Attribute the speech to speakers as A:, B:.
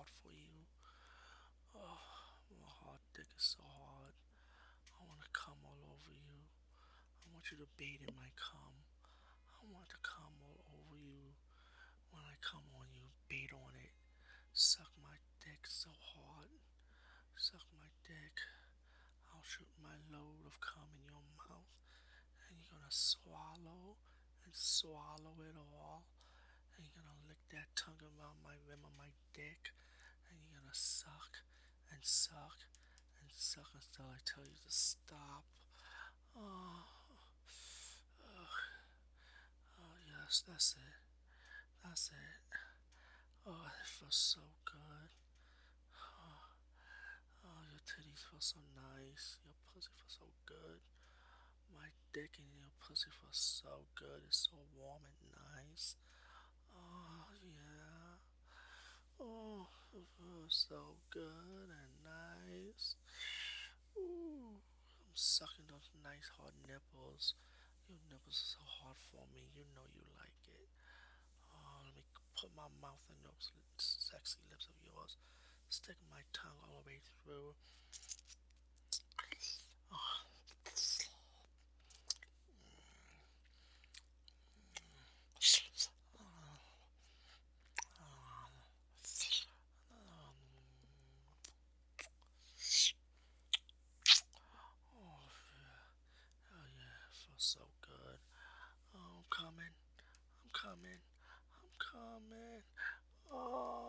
A: hard for you. Oh, my heart dick is so hard. I want to come all over you. I want you to bathe in my cum. I want to come all over you. When I come on you, bait on it. Suck my dick so hard. Suck my dick. I'll shoot my load of cum in your mouth. And you're gonna swallow and swallow it all. And suck until I tell you to stop. Oh, oh, oh yes, that's it. That's it. Oh, it feels so good. Oh, oh, your titties feel so nice. Your pussy feels so good. My dick in your pussy feels so good. It's so warm and nice. Oh, yeah. Oh, it feels so good and nice. Ooh, I'm sucking those nice hard nipples. Your nipples are so hard for me. You know you like it. Oh, let me put my mouth in those sexy lips of yours. Stick my tongue all the way through. coming. I'm coming. I'm coming. Oh.